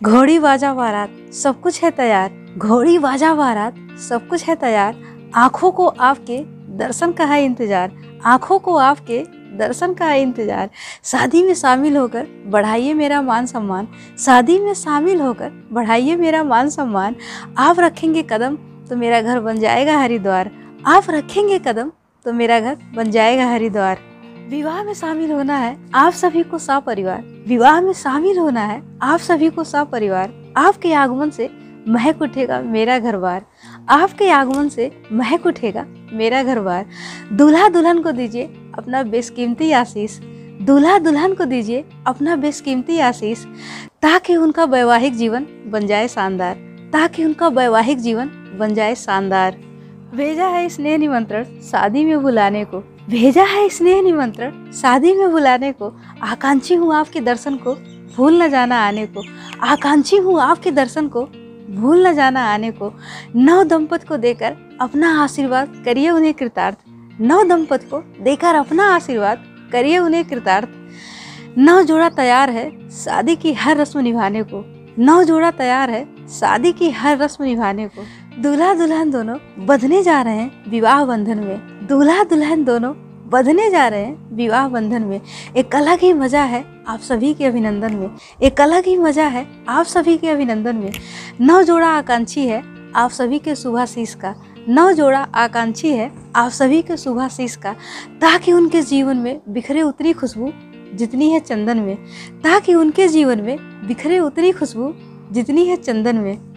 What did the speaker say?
घोड़ी बाजा बारात सब कुछ है तैयार। घोड़ी बाजा बारात सब कुछ है तैयार। आँखों को आपके दर्शन का है इंतज़ार। आँखों को आपके दर्शन का है इंतज़ार। शादी में शामिल होकर बढ़ाइए मेरा मान सम्मान। शादी में शामिल होकर बढ़ाइए मेरा मान सम्मान। आप रखेंगे कदम तो मेरा घर बन जाएगा हरिद्वार। आप रखेंगे कदम तो मेरा घर बन जाएगा हरिद्वार। विवाह में शामिल होना है आप सभी को सपरिवार। विवाह में शामिल होना है आप सभी को सपरिवार। आपके आगमन से महक उठेगा मेरा घर बार आपके आगमन से महक उठेगा मेरा घर बार दूल्हा दुल्हन को दीजिए अपना बेशकीमती आशीष। दूल्हा दुल्हन को दीजिए अपना बेशकीमती आशीष, ताकि उनका वैवाहिक जीवन बन जाए शानदार। ताकि उनका वैवाहिक जीवन बन जाए शानदार। भेजा है स्नेह निमंत्रण शादी में बुलाने को। भेजा है स्नेह निमंत्रण शादी में बुलाने को। आकांक्षी हूँ आपके दर्शन को भूल न जाना आने को। आकांक्षी हूँ आपके दर्शन को भूल न जाना आने को। नव दंपत को देकर अपना आशीर्वाद करिए उन्हें कृतार्थ। नव दंपत को देकर अपना आशीर्वाद करिए उन्हें कृतार्थ। नव जोड़ा तैयार है शादी की हर रस्म निभाने को। नव जोड़ा तैयार है शादी की हर रस्म निभाने को। दूल्हा दुल्हन दोनों बधने जा रहे हैं विवाह बंधन में। दूल्हा दुल्हन दोनों बधने जा रहे हैं विवाह बंधन में। एक अलग ही मज़ा है आप सभी के अभिनंदन में। एक अलग ही मज़ा है आप सभी के अभिनंदन में। नव जोड़ा आकांक्षी है आप सभी के शुभाशीष का। नव जोड़ा आकांक्षी है आप सभी के शुभाशीष का। ताकि उनके जीवन में बिखरे उतनी खुशबू जितनी है चंदन में। ताकि उनके जीवन में बिखरे उतनी खुशबू जितनी है चंदन में।